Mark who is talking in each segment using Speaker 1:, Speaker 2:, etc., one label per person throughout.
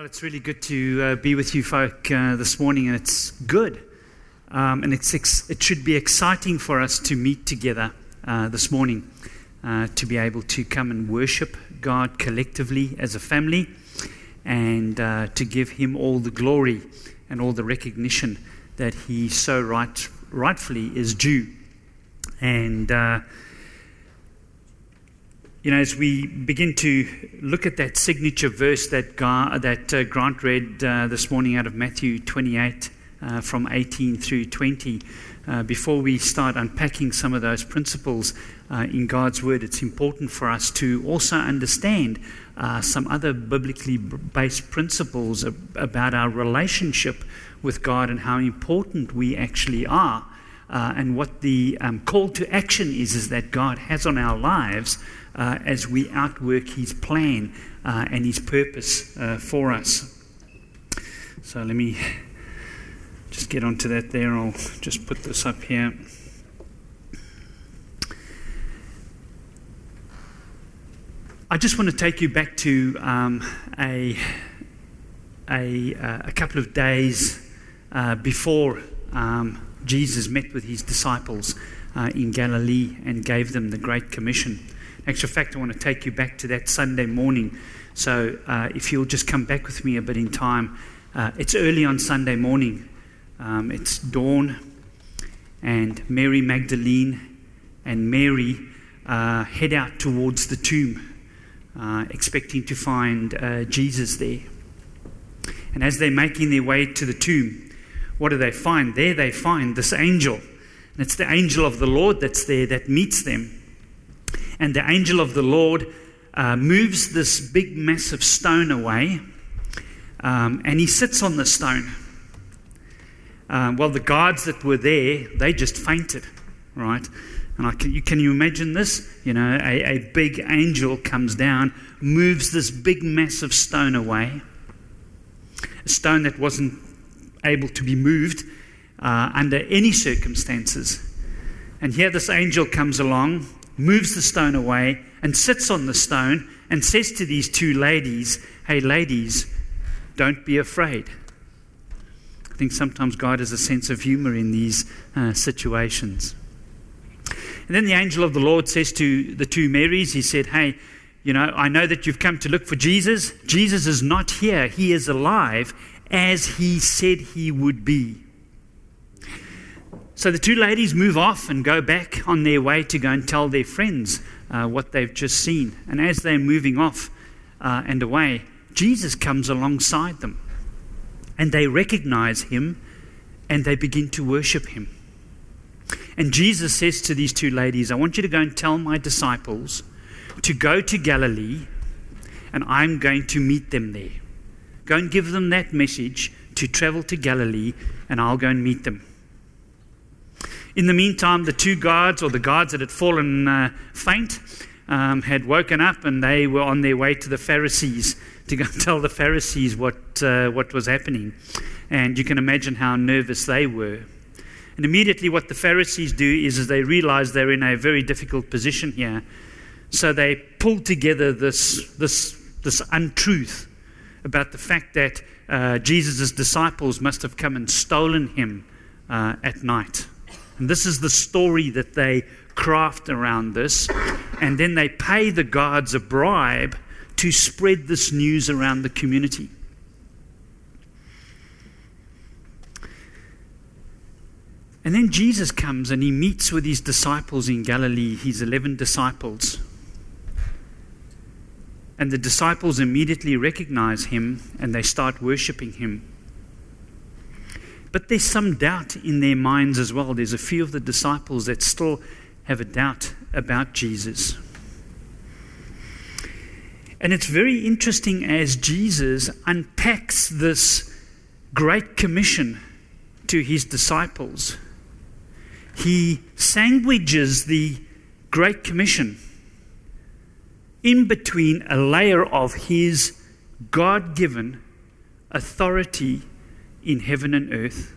Speaker 1: Well, it's really good to uh, be with you folk uh, this morning, and it's good. Um, and it's ex- it should be exciting for us to meet together uh, this morning, uh, to be able to come and worship God collectively as a family, and uh, to give Him all the glory and all the recognition that He so right, rightfully is due. And uh, you know, as we begin to look at that signature verse that, that uh, Grant read uh, this morning out of Matthew 28 uh, from 18 through 20, uh, before we start unpacking some of those principles uh, in God's Word, it's important for us to also understand uh, some other biblically based principles about our relationship with God and how important we actually are. and what the um, call to action is, is that God has on our lives uh, as we outwork His plan uh, and His purpose uh, for us. So let me just get onto that there. I'll just put this up here. I just want to take you back to um, a, a, uh, a, couple of days uh, before um, Jesus met with his disciples uh, in Galilee and gave them the Great Commission. Actual fact, I want to take you back to that Sunday morning. So uh, if you'll just come back with me a bit in time, uh, it's early on Sunday morning. Um, it's dawn, and Mary Magdalene and Mary uh, head out towards the tomb, uh, expecting to find uh, Jesus there. And as they're making their way to the tomb, what do they find? There they find this angel. And it's the angel of the Lord that's there that meets them and the angel of the Lord uh, moves this big, massive stone away, um, and he sits on the stone. Um, well, the guards that were there, they just fainted, right? And can, you, can you imagine this? You know, a, a big angel comes down, moves this big, massive stone away, a stone that wasn't able to be moved uh, under any circumstances. And here this angel comes along moves the stone away, and sits on the stone and says to these two ladies, Hey, ladies, don't be afraid. I think sometimes God has a sense of humor in these uh, situations. And then the angel of the Lord says to the two Marys, He said, Hey, you know, I know that you've come to look for Jesus. Jesus is not here, He is alive as He said He would be. So the two ladies move off and go back on their way to go and tell their friends uh, what they've just seen. And as they're moving off uh, and away, Jesus comes alongside them. And they recognize him and they begin to worship him. And Jesus says to these two ladies, I want you to go and tell my disciples to go to Galilee, and I'm going to meet them there. Go and give them that message to travel to Galilee, and I'll go and meet them. In the meantime, the two guards, or the guards that had fallen uh, faint, um, had woken up and they were on their way to the Pharisees to go tell the Pharisees what, uh, what was happening. And you can imagine how nervous they were. And immediately, what the Pharisees do is, is they realize they're in a very difficult position here. So they pull together this, this, this untruth about the fact that uh, Jesus' disciples must have come and stolen him uh, at night. And this is the story that they craft around this. And then they pay the guards a bribe to spread this news around the community. And then Jesus comes and he meets with his disciples in Galilee, his 11 disciples. And the disciples immediately recognize him and they start worshiping him. But there's some doubt in their minds as well. There's a few of the disciples that still have a doubt about Jesus. And it's very interesting as Jesus unpacks this great commission to his disciples. He sandwiches the Great Commission in between a layer of his God given authority in heaven and earth.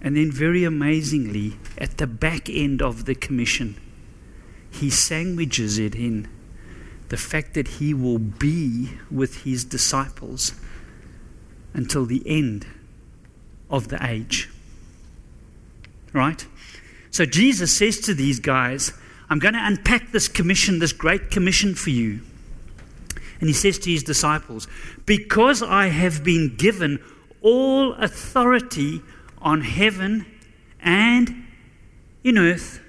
Speaker 1: And then, very amazingly, at the back end of the commission, he sandwiches it in the fact that he will be with his disciples until the end of the age. Right? So Jesus says to these guys, I'm going to unpack this commission, this great commission for you. And he says to his disciples, Because I have been given all authority on heaven and in earth,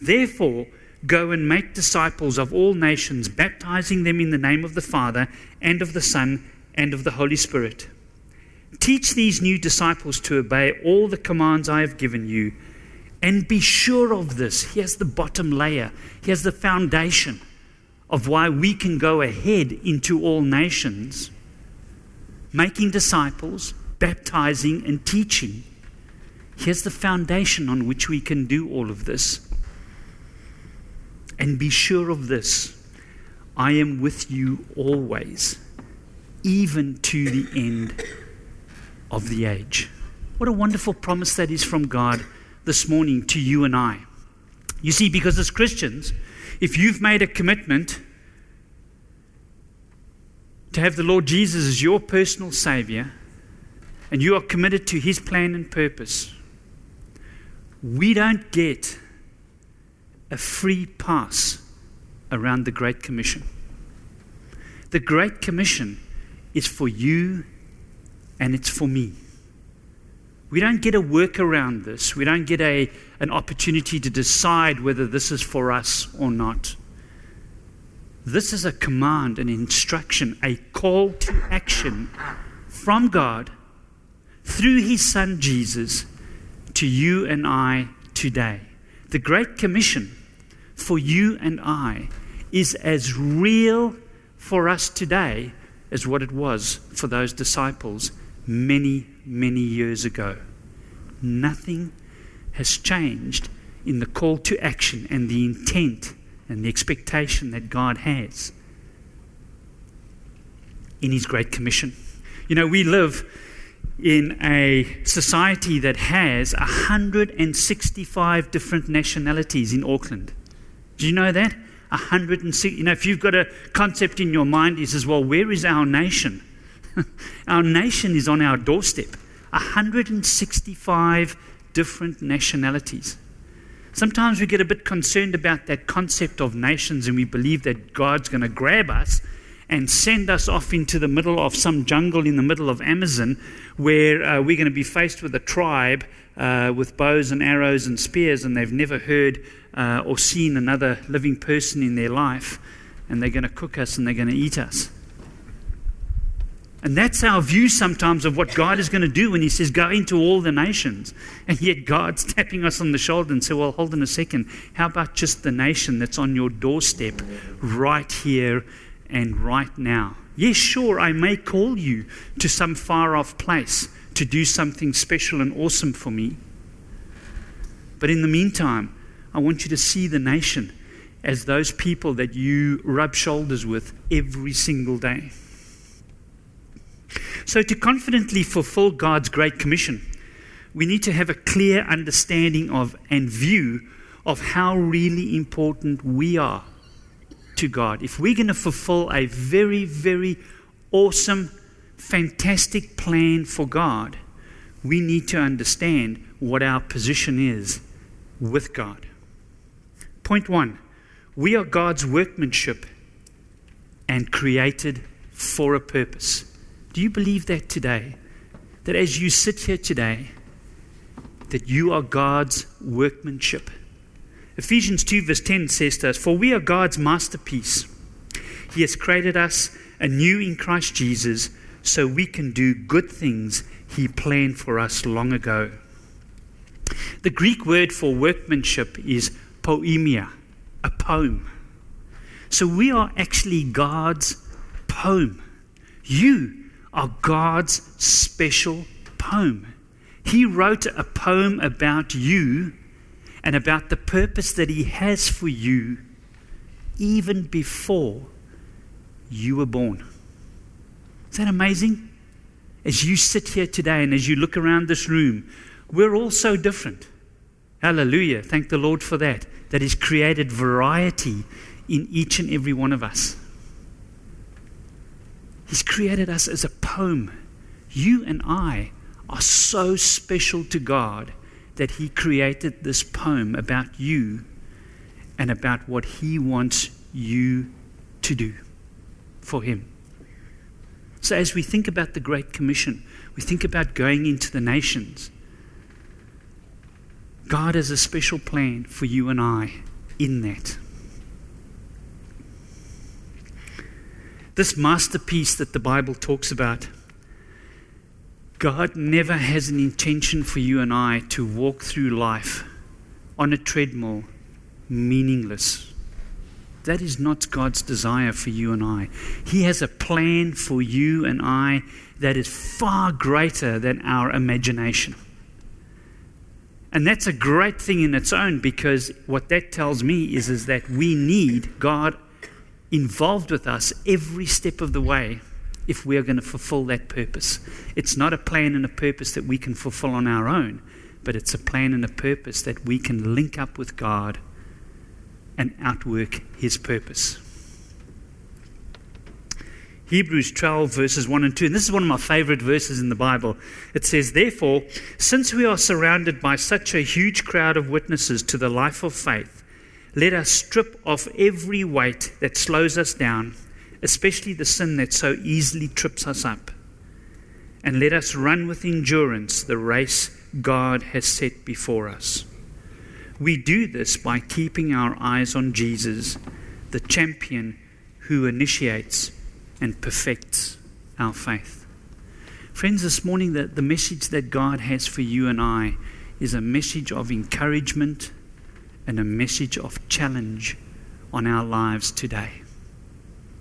Speaker 1: therefore go and make disciples of all nations, baptizing them in the name of the Father and of the Son and of the Holy Spirit. Teach these new disciples to obey all the commands I have given you and be sure of this. Here's the bottom layer, here's the foundation of why we can go ahead into all nations, making disciples, baptizing, and teaching. Here's the foundation on which we can do all of this. And be sure of this I am with you always, even to the end of the age. What a wonderful promise that is from God this morning to you and I. You see, because as Christians, if you've made a commitment to have the Lord Jesus as your personal Savior, and you are committed to His plan and purpose, we don't get a free pass around the Great Commission. The Great Commission is for you and it's for me. We don't get a work around this. We don't get a, an opportunity to decide whether this is for us or not. This is a command, an instruction, a call to action from God through His Son Jesus to you and I today. The Great Commission for you and I is as real for us today as what it was for those disciples many, many years ago. Nothing has changed in the call to action and the intent and the expectation that God has in His Great Commission. You know, we live in a society that has 165 different nationalities in Auckland. Do you know that? 160. You know, if you've got a concept in your mind, he says, well, where is our nation? our nation is on our doorstep. 165 different nationalities. Sometimes we get a bit concerned about that concept of nations and we believe that God's going to grab us and send us off into the middle of some jungle in the middle of Amazon where uh, we're going to be faced with a tribe uh, with bows and arrows and spears and they've never heard uh, or seen another living person in their life and they're going to cook us and they're going to eat us. And that's our view sometimes of what God is going to do when He says, Go into all the nations. And yet God's tapping us on the shoulder and say, Well, hold on a second. How about just the nation that's on your doorstep right here and right now? Yes, sure, I may call you to some far off place to do something special and awesome for me. But in the meantime, I want you to see the nation as those people that you rub shoulders with every single day. So, to confidently fulfill God's great commission, we need to have a clear understanding of and view of how really important we are to God. If we're going to fulfill a very, very awesome, fantastic plan for God, we need to understand what our position is with God. Point one we are God's workmanship and created for a purpose. Do you believe that today? That as you sit here today, that you are God's workmanship. Ephesians 2, verse 10 says to us, For we are God's masterpiece. He has created us anew in Christ Jesus so we can do good things He planned for us long ago. The Greek word for workmanship is poiema, a poem. So we are actually God's poem. You are God's special poem. He wrote a poem about you and about the purpose that He has for you even before you were born. Is that amazing? As you sit here today and as you look around this room, we're all so different. Hallelujah. Thank the Lord for that. that has created variety in each and every one of us. He's created us as a poem. You and I are so special to God that He created this poem about you and about what He wants you to do for Him. So, as we think about the Great Commission, we think about going into the nations. God has a special plan for you and I in that. This masterpiece that the Bible talks about, God never has an intention for you and I to walk through life on a treadmill meaningless. That is not God's desire for you and I. He has a plan for you and I that is far greater than our imagination. And that's a great thing in its own because what that tells me is, is that we need God involved with us every step of the way if we are going to fulfill that purpose. It's not a plan and a purpose that we can fulfill on our own, but it's a plan and a purpose that we can link up with God and outwork His purpose. Hebrews 12, verses 1 and 2. And this is one of my favorite verses in the Bible. It says, Therefore, since we are surrounded by such a huge crowd of witnesses to the life of faith, let us strip off every weight that slows us down, especially the sin that so easily trips us up. And let us run with endurance the race God has set before us. We do this by keeping our eyes on Jesus, the champion who initiates and perfects our faith. Friends, this morning, the, the message that God has for you and I is a message of encouragement and a message of challenge on our lives today.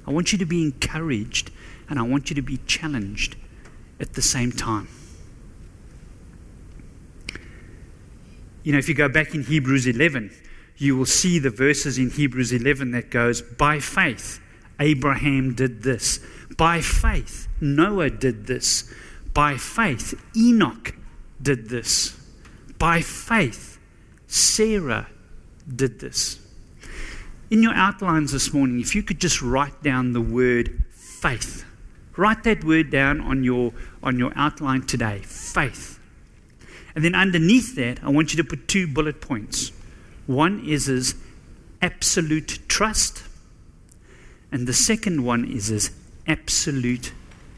Speaker 1: I want you to be encouraged and I want you to be challenged at the same time. You know, if you go back in Hebrews 11, you will see the verses in Hebrews 11 that goes, By faith, Abraham did this. By faith, Noah did this. By faith, Enoch did this. By faith, Sarah did this. In your outlines this morning, if you could just write down the word faith, write that word down on your, on your outline today faith. And then underneath that, I want you to put two bullet points. One is as absolute trust, and the second one is as absolute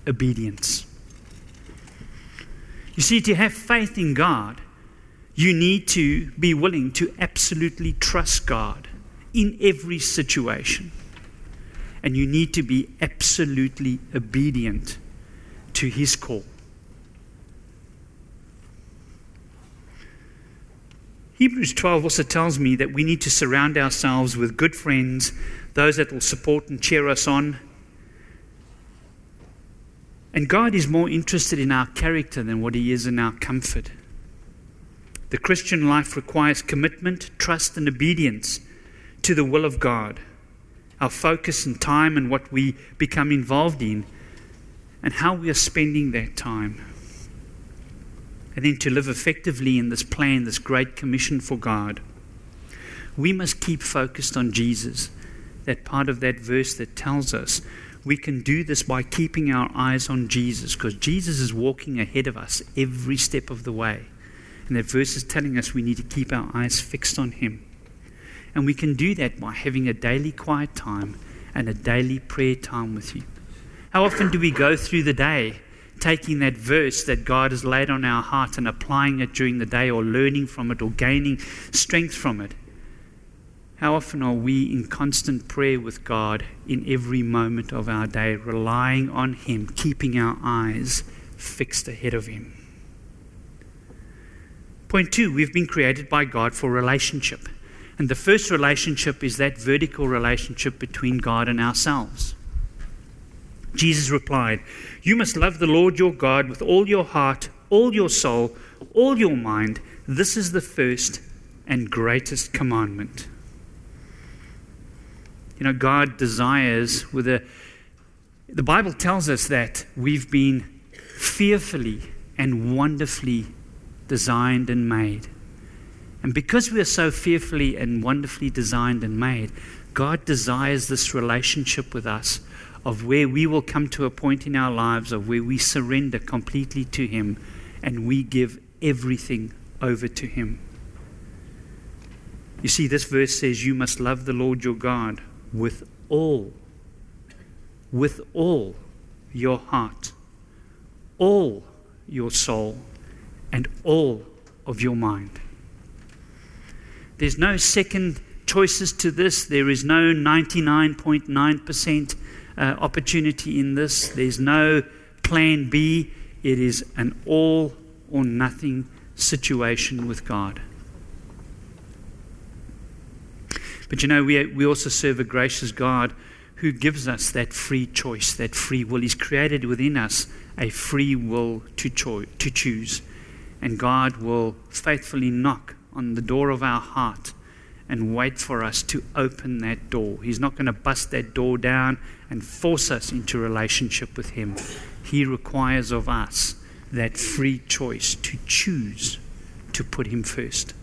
Speaker 1: obedience. You see, to have faith in God, you need to be willing to absolutely trust God in every situation. And you need to be absolutely obedient to His call. Hebrews 12 also tells me that we need to surround ourselves with good friends, those that will support and cheer us on. And God is more interested in our character than what He is in our comfort. The Christian life requires commitment, trust, and obedience to the will of God. Our focus and time and what we become involved in, and how we are spending that time. And then to live effectively in this plan, this great commission for God. We must keep focused on Jesus. That part of that verse that tells us we can do this by keeping our eyes on Jesus because Jesus is walking ahead of us every step of the way. And that verse is telling us we need to keep our eyes fixed on Him. And we can do that by having a daily quiet time and a daily prayer time with Him. How often do we go through the day taking that verse that God has laid on our heart and applying it during the day or learning from it or gaining strength from it? How often are we in constant prayer with God in every moment of our day, relying on Him, keeping our eyes fixed ahead of Him? Point two, we've been created by God for relationship. And the first relationship is that vertical relationship between God and ourselves. Jesus replied, You must love the Lord your God with all your heart, all your soul, all your mind. This is the first and greatest commandment. You know, God desires with a the Bible tells us that we've been fearfully and wonderfully designed and made. And because we are so fearfully and wonderfully designed and made, God desires this relationship with us of where we will come to a point in our lives of where we surrender completely to Him and we give everything over to Him. You see, this verse says, You must love the Lord your God with all, with all your heart, all your soul, and all of your mind. There's no second choices to this. There is no 99.9% uh, opportunity in this. There's no plan B. It is an all or nothing situation with God. But you know, we, we also serve a gracious God who gives us that free choice, that free will. He's created within us a free will to, cho- to choose. And God will faithfully knock on the door of our heart and wait for us to open that door. He's not going to bust that door down and force us into relationship with Him. He requires of us that free choice to choose to put Him first.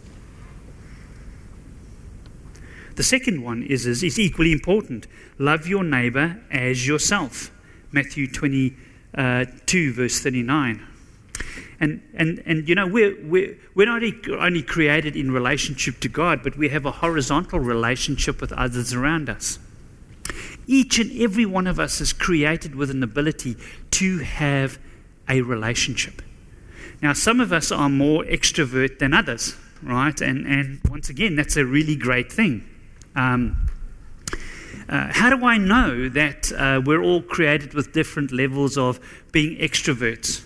Speaker 1: The second one is, is, is equally important love your neighbor as yourself. Matthew 22, uh, verse 39. And, and, and you know, we're, we're, we're not only created in relationship to God, but we have a horizontal relationship with others around us. Each and every one of us is created with an ability to have a relationship. Now, some of us are more extrovert than others, right? And, and once again, that's a really great thing. Um, uh, how do I know that uh, we're all created with different levels of being extroverts?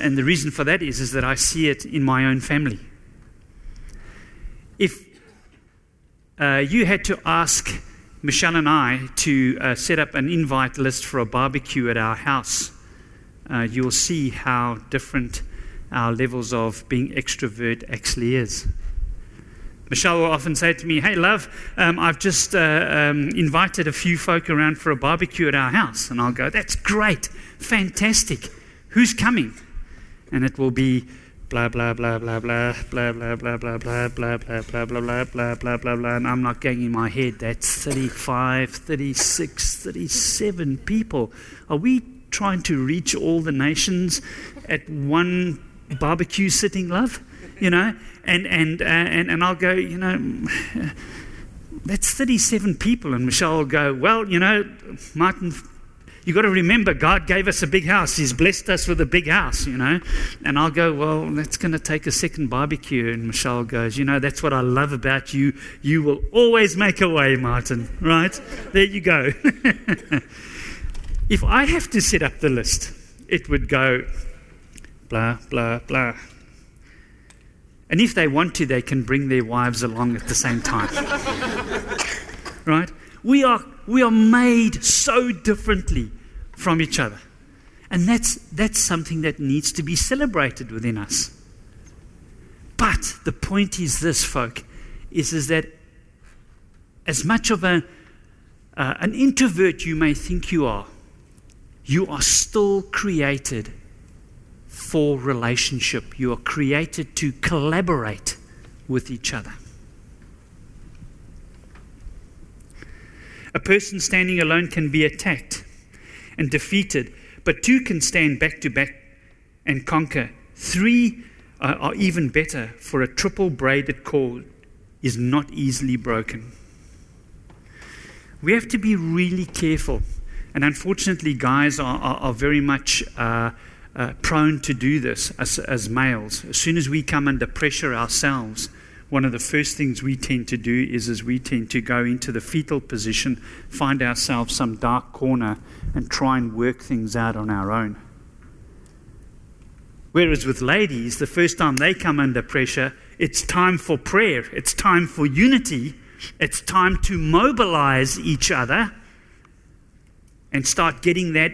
Speaker 1: And the reason for that is, is that I see it in my own family. If uh, you had to ask Michelle and I to uh, set up an invite list for a barbecue at our house, uh, you'll see how different our levels of being extrovert actually is. Michelle will often say to me, Hey, love, um, I've just uh, um, invited a few folk around for a barbecue at our house. And I'll go, That's great, fantastic. Who's coming? And it will be blah, blah, blah, blah, blah, blah, blah, blah, blah, blah, blah, blah, blah, blah, blah, blah, blah, blah, blah. And I'm not going in my head, that's 35, 36, 37 people. Are we trying to reach all the nations at one barbecue sitting, love? You know? and and uh, and and I'll go, you know, that's 37 people, and Michelle will go, well, you know, Martin. You got to remember, God gave us a big house. He's blessed us with a big house, you know. And I'll go, well, that's going to take a second barbecue. And Michelle goes, you know, that's what I love about you. You will always make a way, Martin. Right? There you go. if I have to set up the list, it would go blah, blah, blah, and if they want to, they can bring their wives along at the same time. right? We are, we are made so differently from each other. And that's, that's something that needs to be celebrated within us. But the point is this, folk, is, is that as much of a, uh, an introvert you may think you are, you are still created for relationship. You are created to collaborate with each other. A person standing alone can be attacked and defeated, but two can stand back to back and conquer. Three uh, are even better, for a triple braided cord is not easily broken. We have to be really careful. And unfortunately, guys are, are, are very much uh, uh, prone to do this as, as males. As soon as we come under pressure ourselves, one of the first things we tend to do is, is we tend to go into the fetal position, find ourselves some dark corner, and try and work things out on our own. Whereas with ladies, the first time they come under pressure, it's time for prayer, it's time for unity, it's time to mobilize each other and start getting that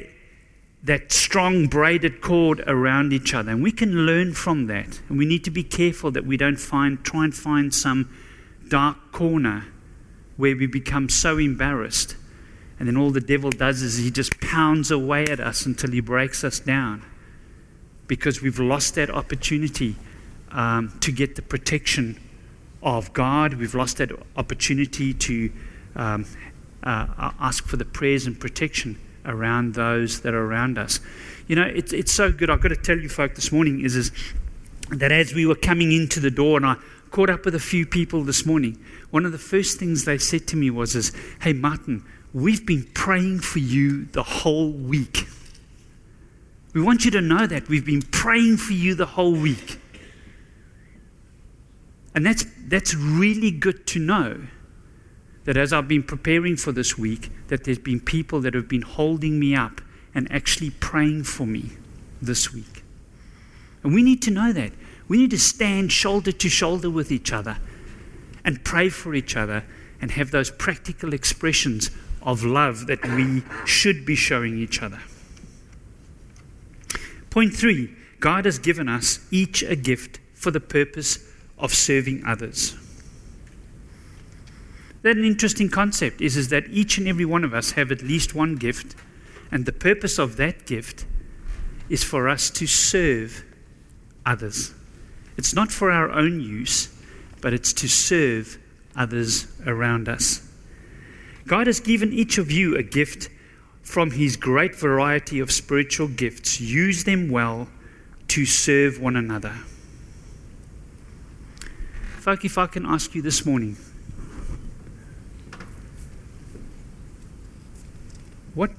Speaker 1: that strong braided cord around each other. And we can learn from that. And we need to be careful that we don't find, try and find some dark corner where we become so embarrassed. And then all the devil does is he just pounds away at us until he breaks us down because we've lost that opportunity um, to get the protection of God. We've lost that opportunity to um, uh, ask for the prayers and protection around those that are around us. You know, it's, it's so good. I've got to tell you, folk, this morning is, is that as we were coming into the door, and I caught up with a few people this morning, one of the first things they said to me was, is, Hey, Martin, we've been praying for you the whole week. We want you to know that. We've been praying for you the whole week. And that's, that's really good to know that as I've been preparing for this week, that there's been people that have been holding me up and actually praying for me this week. And we need to know that. We need to stand shoulder to shoulder with each other and pray for each other and have those practical expressions of love that we should be showing each other. Point three God has given us each a gift for the purpose of serving others. That an interesting concept is, is that each and every one of us have at least one gift, and the purpose of that gift is for us to serve others. It's not for our own use, but it's to serve others around us. God has given each of you a gift from His great variety of spiritual gifts. Use them well to serve one another. Folk, if I can ask you this morning, what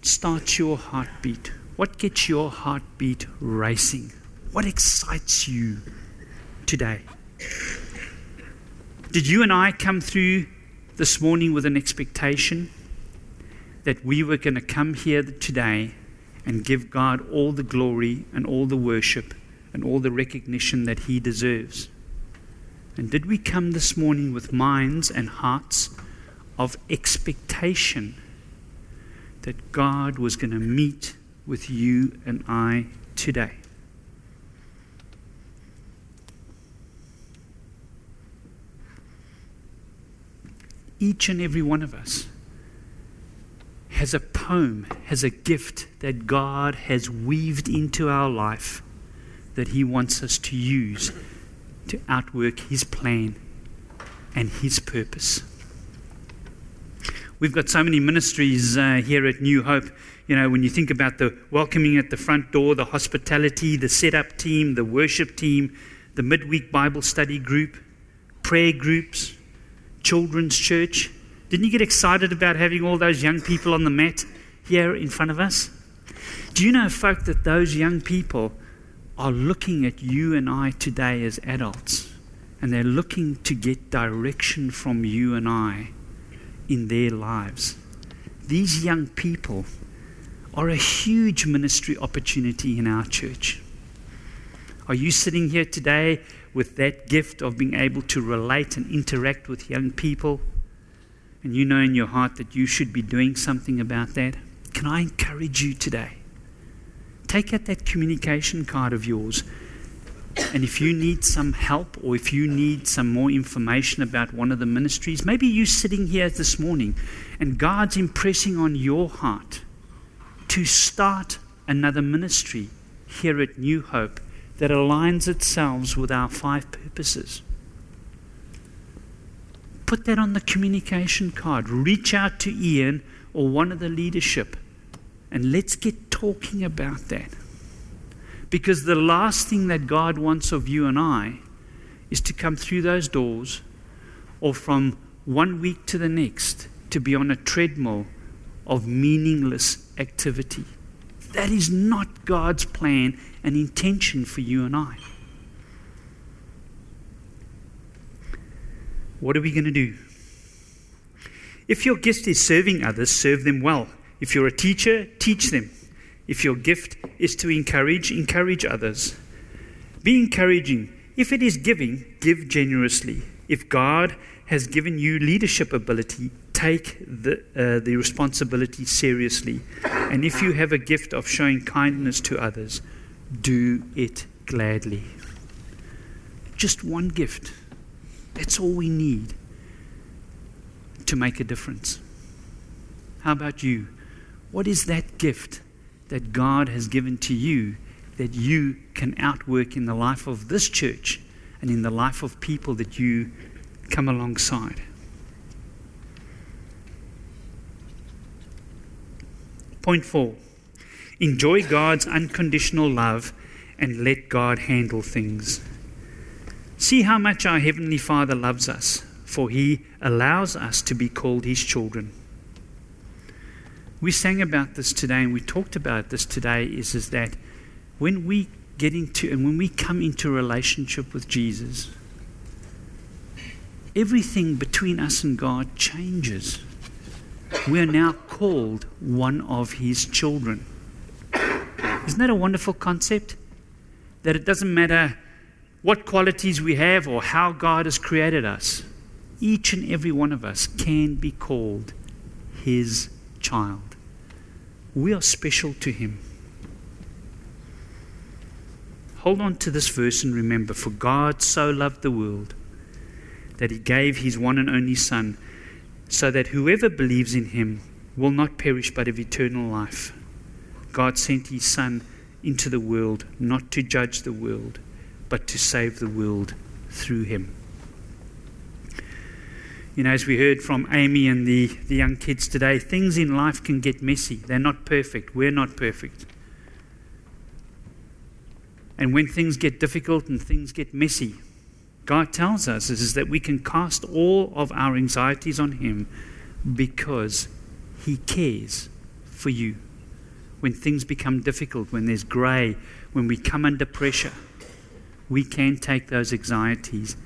Speaker 1: starts your heartbeat? What gets your heartbeat racing? What excites you today? Did you and I come through this morning with an expectation that we were going to come here today and give God all the glory and all the worship and all the recognition that He deserves? And did we come this morning with minds and hearts of expectation that God was going to meet with you and I today? Each and every one of us has a poem, has a gift that God has weaved into our life that He wants us to use to outwork His plan and His purpose. We've got so many ministries uh, here at New Hope. You know, when you think about the welcoming at the front door, the hospitality, the setup team, the worship team, the midweek Bible study group, prayer groups, children's church. Didn't you get excited about having all those young people on the mat here in front of us? Do you know, folk, that those young people are looking at you and I today as adults, and they're looking to get direction from you and I in their lives. These young people are a huge ministry opportunity in our church. Are you sitting here today with that gift of being able to relate and interact with young people? And you know in your heart that you should be doing something about that? Can I encourage you today? take out that communication card of yours. And if you need some help or if you need some more information about one of the ministries, maybe you're sitting here this morning and God's impressing on your heart to start another ministry here at New Hope that aligns itself with our five purposes. Put that on the communication card. Reach out to Ian or one of the leadership and let's get talking about that. Because the last thing that God wants of you and I is to come through those doors or from one week to the next to be on a treadmill of meaningless activity. That is not God's plan and intention for you and I. What are we going to do? If your gift is serving others, serve them well. If you're a teacher, teach them. If your gift is to encourage, encourage others. Be encouraging. If it is giving, give generously. If God has given you leadership ability, take the, uh, the responsibility seriously. And if you have a gift of showing kindness to others, do it gladly. Just one gift. That's all we need to make a difference. How about you? What is that gift that God has given to you that you can outwork in the life of this church and in the life of people that you come alongside. Point four enjoy God's unconditional love and let God handle things. See how much our Heavenly Father loves us, for He allows us to be called His children. We sang about this today and we talked about this today is, is that when we get into and when we come into a relationship with Jesus, everything between us and God changes. We are now called one of His children. Isn't that a wonderful concept? That it doesn't matter what qualities we have or how God has created us, each and every one of us can be called His child. We are special to Him. Hold on to this verse and remember for God so loved the world that He gave His one and only Son, so that whoever believes in Him will not perish but have eternal life. God sent His Son into the world not to judge the world, but to save the world through Him. You know, as we heard from Amy and the, the young kids today, things in life can get messy. They're not perfect. We're not perfect. And when things get difficult and things get messy, God tells us is that we can cast all of our anxieties on Him because He cares for you. When things become difficult, when there's grey, when we come under pressure, we can take those anxieties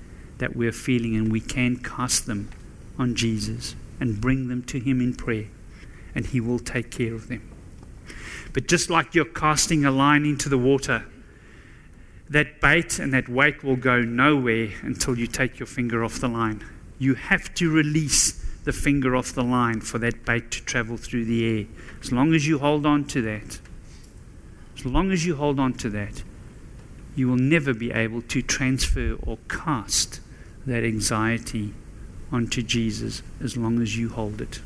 Speaker 1: that we're feeling and we can cast them on Jesus and bring them to Him in prayer, and He will take care of them. But just like you're casting a line into the water, that bait and that weight will go nowhere until you take your finger off the line. You have to release the finger off the line for that bait to travel through the air. As long as you hold on to that, as long as you hold on to that, you will never be able to transfer or cast that anxiety onto Jesus as long as you hold it.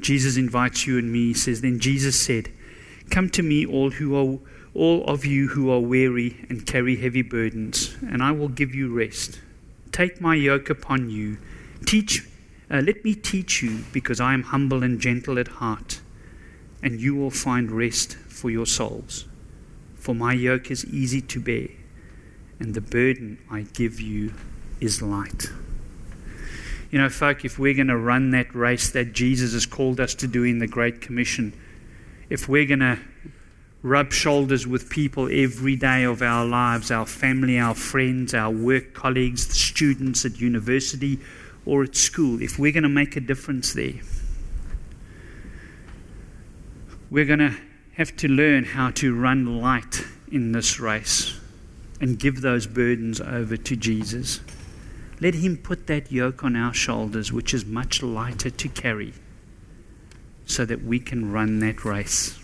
Speaker 1: Jesus invites you and me. He says, Then Jesus said, Come to me, all who are all of you who are weary and carry heavy burdens, and I will give you rest. Take my yoke upon you. Teach uh, let me teach you, because I am humble and gentle at heart, and you will find rest for your souls. For my yoke is easy to bear, and the burden I give you is light. You know, folk, if we're going to run that race that Jesus has called us to do in the Great Commission, if we're going to rub shoulders with people every day of our lives, our family, our friends, our work colleagues, the students at university or at school, if we're going to make a difference there, we're going to have to learn how to run light in this race and give those burdens over to Jesus. Let Him put that yoke on our shoulders, which is much lighter to carry, so that we can run that race.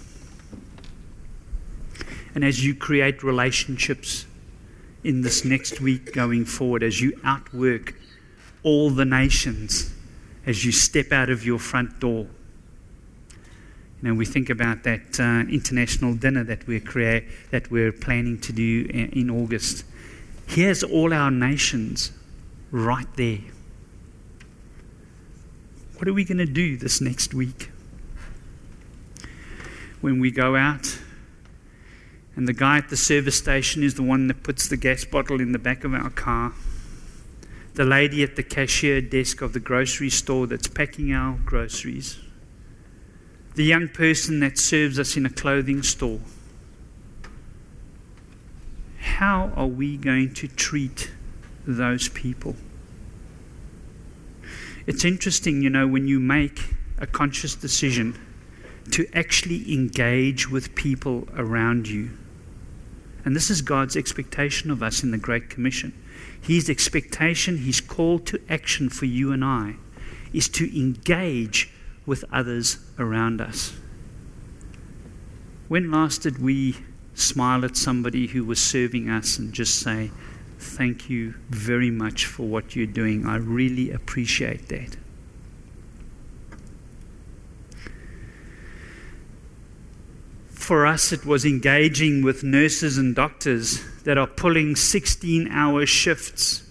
Speaker 1: And as you create relationships in this next week going forward, as you outwork all the nations, as you step out of your front door, you know, we think about that uh, international dinner that we're create, that we're planning to do in, in August. Here's all our nations right there. What are we going to do this next week? When we go out, and the guy at the service station is the one that puts the gas bottle in the back of our car. The lady at the cashier desk of the grocery store that's packing our groceries the young person that serves us in a clothing store. How are we going to treat those people? It's interesting, you know, when you make a conscious decision to actually engage with people around you. And this is God's expectation of us in the Great Commission. His expectation, His call to action for you and I, is to engage with others around us. When last did we smile at somebody who was serving us and just say, Thank you very much for what you're doing. I really appreciate that. For us, it was engaging with nurses and doctors that are pulling 16 hour shifts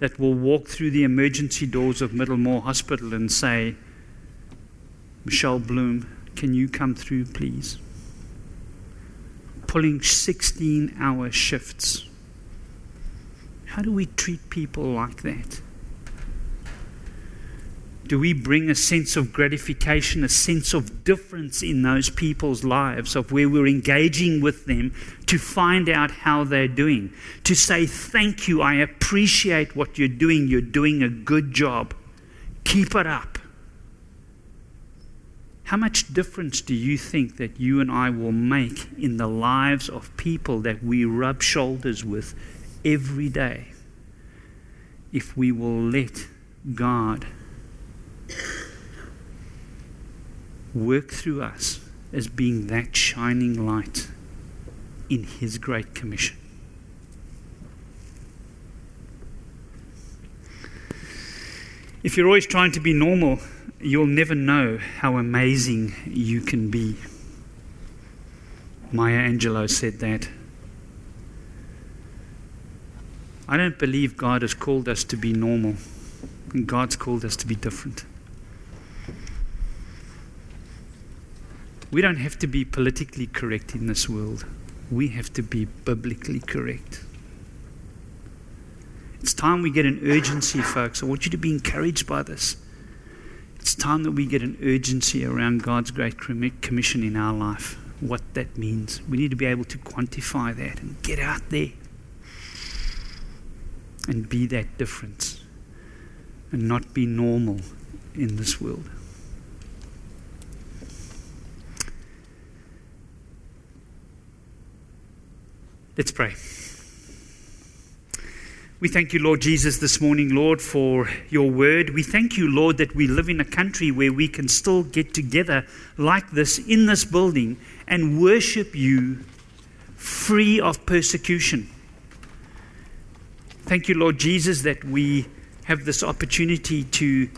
Speaker 1: that will walk through the emergency doors of Middlemore Hospital and say, Michelle Bloem, can you come through, please? Pulling 16 hour shifts. How do we treat people like that? Do we bring a sense of gratification, a sense of difference in those people's lives, of where we're engaging with them to find out how they're doing? To say, Thank you, I appreciate what you're doing, you're doing a good job. Keep it up. How much difference do you think that you and I will make in the lives of people that we rub shoulders with every day if we will let God work through us as being that shining light in His Great Commission. If you're always trying to be normal, you'll never know how amazing you can be. Maya Angelou said that. I don't believe God has called us to be normal, God's called us to be different. We don't have to be politically correct in this world. We have to be biblically correct. It's time we get an urgency, folks. I want you to be encouraged by this. It's time that we get an urgency around God's great commission in our life, what that means. We need to be able to quantify that and get out there and be that difference and not be normal in this world. Let's pray. We thank you, Lord Jesus, this morning, Lord, for your word. We thank you, Lord, that we live in a country where we can still get together like this in this building and worship you free of persecution. Thank you, Lord Jesus, that we have this opportunity to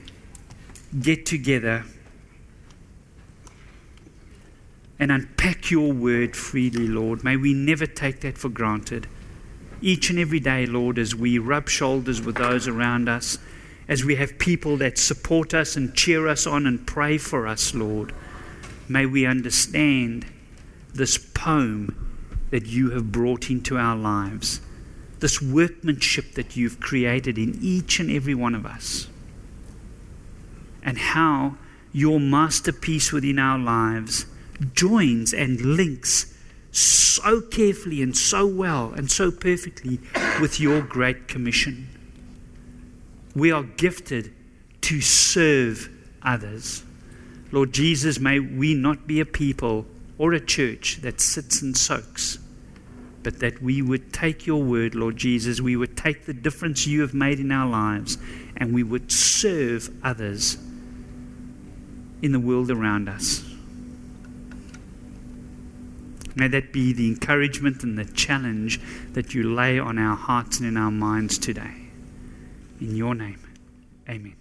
Speaker 1: get together and unpack your word freely, Lord. May we never take that for granted. Each and every day, Lord, as we rub shoulders with those around us, as we have people that support us and cheer us on and pray for us, Lord, may we understand this poem that you have brought into our lives, this workmanship that you've created in each and every one of us, and how your masterpiece within our lives joins and links so carefully and so well and so perfectly with your great commission. We are gifted to serve others. Lord Jesus, may we not be a people or a church that sits and soaks, but that we would take your word, Lord Jesus, we would take the difference you have made in our lives, and we would serve others in the world around us. May that be the encouragement and the challenge that you lay on our hearts and in our minds today. In your name, amen.